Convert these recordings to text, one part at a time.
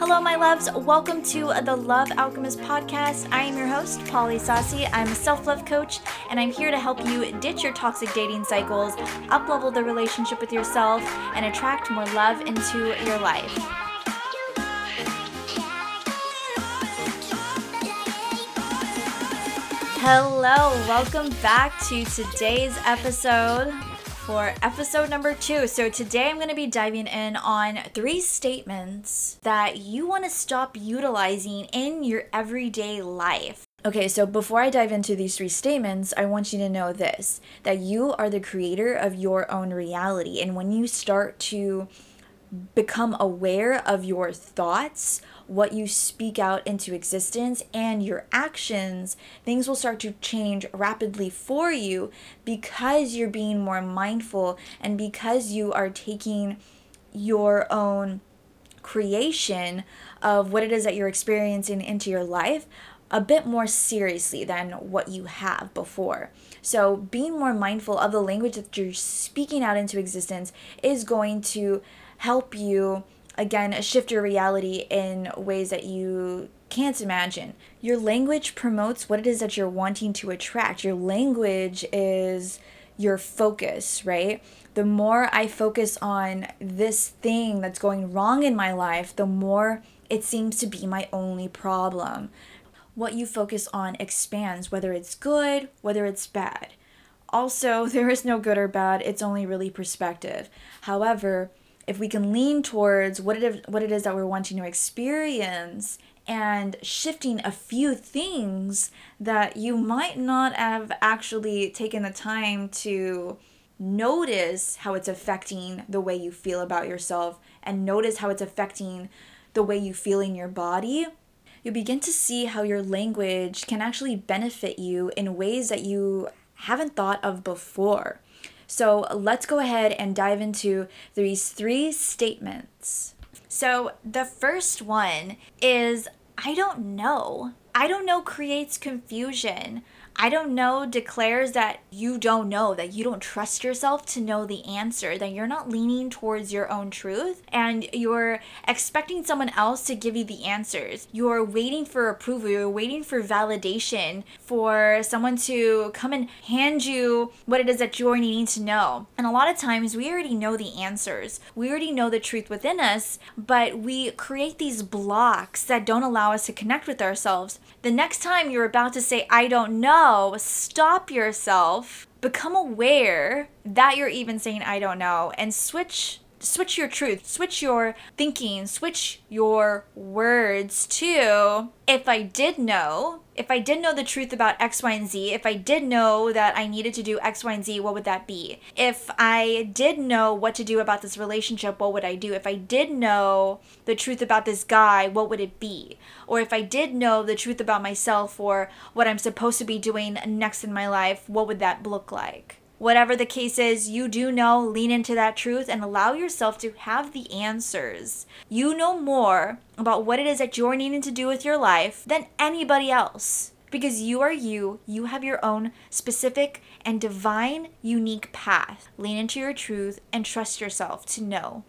Hello, my loves. Welcome to the Love Alchemist podcast. I am your host, Paula Ysasi. I'm a self love coach, and I'm here to help you ditch your toxic dating cycles, uplevel the relationship with yourself, and attract more love into your life. Hello, welcome back to today's episode for episode number two. So, today I'm going to be diving in on three statements that you want to stop utilizing in your everyday life. Okay, so before I dive into these three statements, I want you to know this that you are the creator of your own reality. And when you start to become aware of your thoughts, what you speak out into existence, and your actions, things will start to change rapidly for you because you're being more mindful and because you are taking your own creation of what it is that you're experiencing into your life a bit more seriously than what you have before. So, being more mindful of the language that you're speaking out into existence is going to help you again shift your reality in ways that you can't imagine. Your language promotes what it is that you're wanting to attract. Your language is your focus, right? The more I focus on this thing that's going wrong in my life, the more it seems to be my only problem. What you focus on expands, whether it's good, whether it's bad. Also, there is no good or bad, it's only really perspective. However, if we can lean towards what it is, what it is that we're wanting to experience and shifting a few things that you might not have actually taken the time to notice how it's affecting the way you feel about yourself and notice how it's affecting the way you feel in your body, you begin to see how your language can actually benefit you in ways that you haven't thought of before. So let's go ahead and dive into these three statements. So the first one is I don't know. I don't know creates confusion. I don't know declares that you don't know, that you don't trust yourself to know the answer, that you're not leaning towards your own truth and you're expecting someone else to give you the answers. You're waiting for approval, you're waiting for validation, for someone to come and hand you what it is that you're needing to know. And a lot of times we already know the answers, we already know the truth within us, but we create these blocks that don't allow us to connect with ourselves. The next time you're about to say, I don't know, stop yourself, become aware that you're even saying I don't know and switch switch your truth, switch your thinking, switch your words to if I did know, if I did know the truth about X, Y, and Z, if I did know that I needed to do X, Y, and Z, what would that be? If I did know what to do about this relationship, what would I do? If I did know the truth about this guy, what would it be? Or if I did know the truth about myself or what I'm supposed to be doing next in my life, what would that look like? Whatever the case is, you do know, lean into that truth and allow yourself to have the answers. You know more about what it is that you're needing to do with your life than anybody else. Because you are you, you have your own specific and divine, unique path. Lean into your truth and trust yourself to know.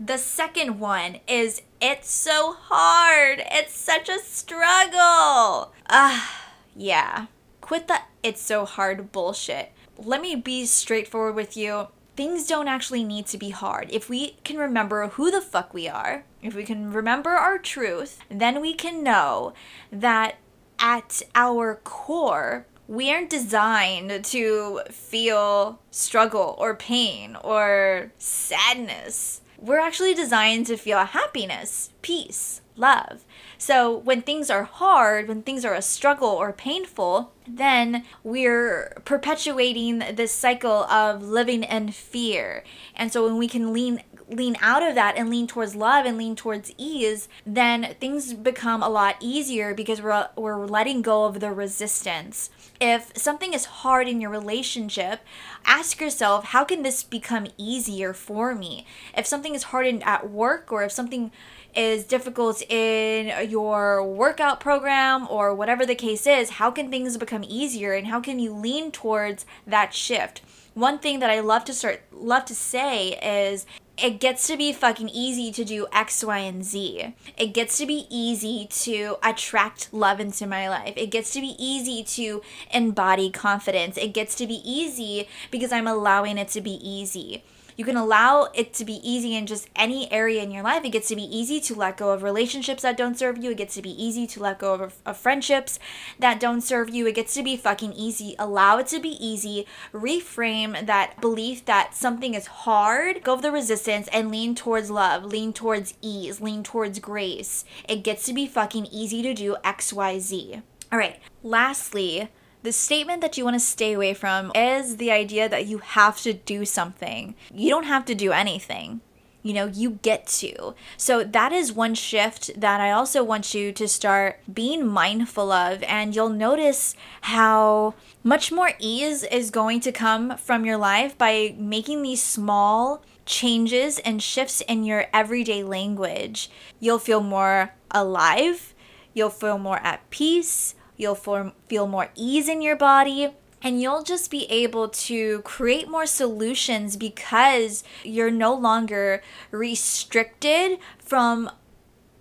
The second one is it's so hard. It's such a struggle. Ah, yeah. Quit the it's so hard bullshit let me be straightforward with you. Things don't actually need to be hard. If we can remember who the fuck we are, if we can remember our truth, then we can know that at our core, we aren't designed to feel struggle or pain or sadness. We're actually designed to feel happiness, peace, love. So when things are hard, when things are a struggle or painful, then we're perpetuating this cycle of living in fear. And so when we can lean lean out of that and lean towards love and lean towards ease, then things become a lot easier because we're we're letting go of the resistance. If something is hard in your relationship, ask yourself, how can this become easier for me? If something is hard in, at work or if something is difficult in your workout program or whatever the case is, how can things become easier and how can you lean towards that shift? One thing that I love to start love to say is it gets to be fucking easy to do X, Y, and Z. It gets to be easy to attract love into my life. It gets to be easy to embody confidence. It gets to be easy because I'm allowing it to be easy. You can allow it to be easy in just any area in your life. It gets to be easy to let go of relationships that don't serve you. It gets to be easy to let go of, of friendships that don't serve you. It gets to be fucking easy. Allow it to be easy. Reframe that belief that something is hard. Go of the resistance and lean towards love, lean towards ease, lean towards grace. It gets to be fucking easy to do XYZ. All right. Lastly, the statement that you want to stay away from is the idea that you have to do something. You don't have to do anything. You know, you get to. So that is one shift that I also want you to start being mindful of. And you'll notice how much more ease is going to come from your life by making these small changes and shifts in your everyday language. You'll feel more alive. You'll feel more at peace You'll form, feel more ease in your body and you'll just be able to create more solutions because you're no longer restricted from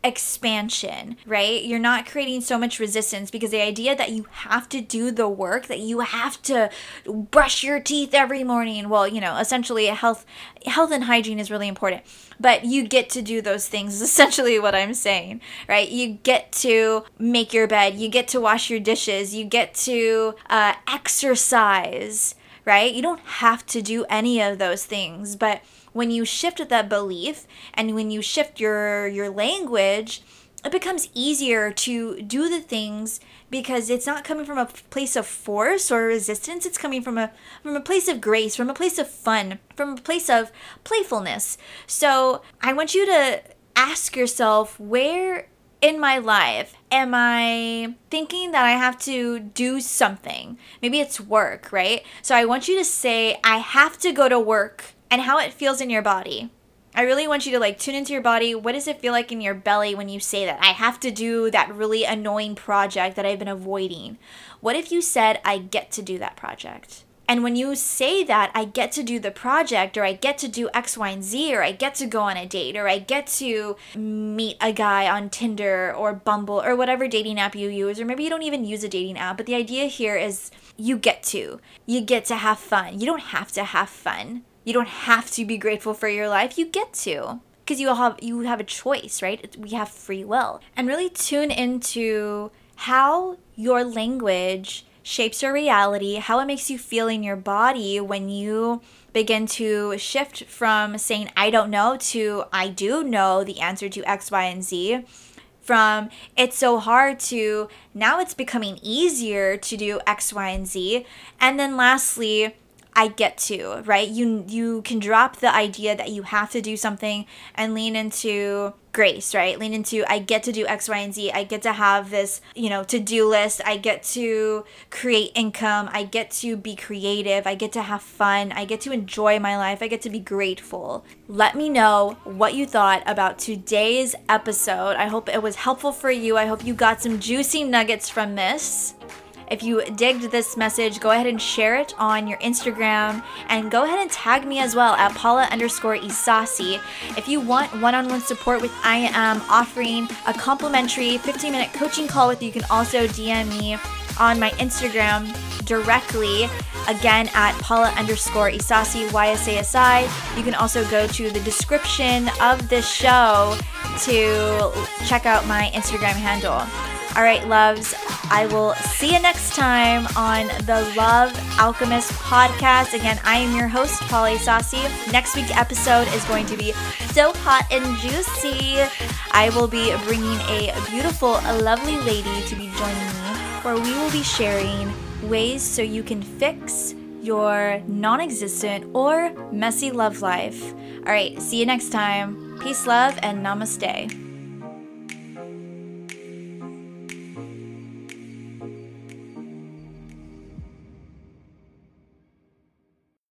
expansion, right? You're not creating so much resistance because the idea that you have to do the work, that you have to brush your teeth every morning, well, you know, essentially health health and hygiene is really important. But you get to do those things is essentially what I'm saying, right? You get to make your bed, you get to wash your dishes, you get to uh, exercise, right? You don't have to do any of those things, but when you shift that belief and when you shift your your language it becomes easier to do the things because it's not coming from a place of force or resistance it's coming from a from a place of grace from a place of fun from a place of playfulness so i want you to ask yourself where in my life am I thinking that I have to do something? Maybe it's work, right? So I want you to say, I have to go to work and how it feels in your body. I really want you to like tune into your body. What does it feel like in your belly when you say that? I have to do that really annoying project that I've been avoiding. What if you said, I get to do that project? And when you say that, I get to do the project, or I get to do X, Y, and Z, or I get to go on a date, or I get to meet a guy on Tinder or Bumble or whatever dating app you use, or maybe you don't even use a dating app, but the idea here is you get to. You get to have fun. You don't have to have fun. You don't have to be grateful for your life. You get to because you have you have a choice, right? We have free will. And really tune into how your language shapes your reality, how it makes you feel in your body when you begin to shift from saying I don't know to I do know the answer to X, Y, and Z. From it's so hard to now it's becoming easier to do X, Y, and Z. And then lastly, I get to, right? You you can drop the idea that you have to do something and lean into grace, right? Lean into I get to do X, Y, and Z. I get to have this, you know, to-do list. I get to create income. I get to be creative. I get to have fun. I get to enjoy my life. I get to be grateful. Let me know what you thought about today's episode. I hope it was helpful for you. I hope you got some juicy nuggets from this. If you digged this message, go ahead and share it on your Instagram and go ahead and tag me as well at Paula underscore Ysasi. If you want one on one support with I am offering a complimentary 15 minute coaching call with you, you can also DM me on my Instagram directly again at Paula underscore Isasi YSASI. You can also go to the description of this show to check out my Instagram handle. All right, loves, I will see you next time on the Love Alchemist podcast. Again, I am your host, Paula Ysasi. Next week's episode is going to be so hot and juicy. I will be bringing a beautiful, lovely lady to be joining me, where we will be sharing ways so you can fix your non existent or messy love life. All right, see you next time. Peace, love, and namaste.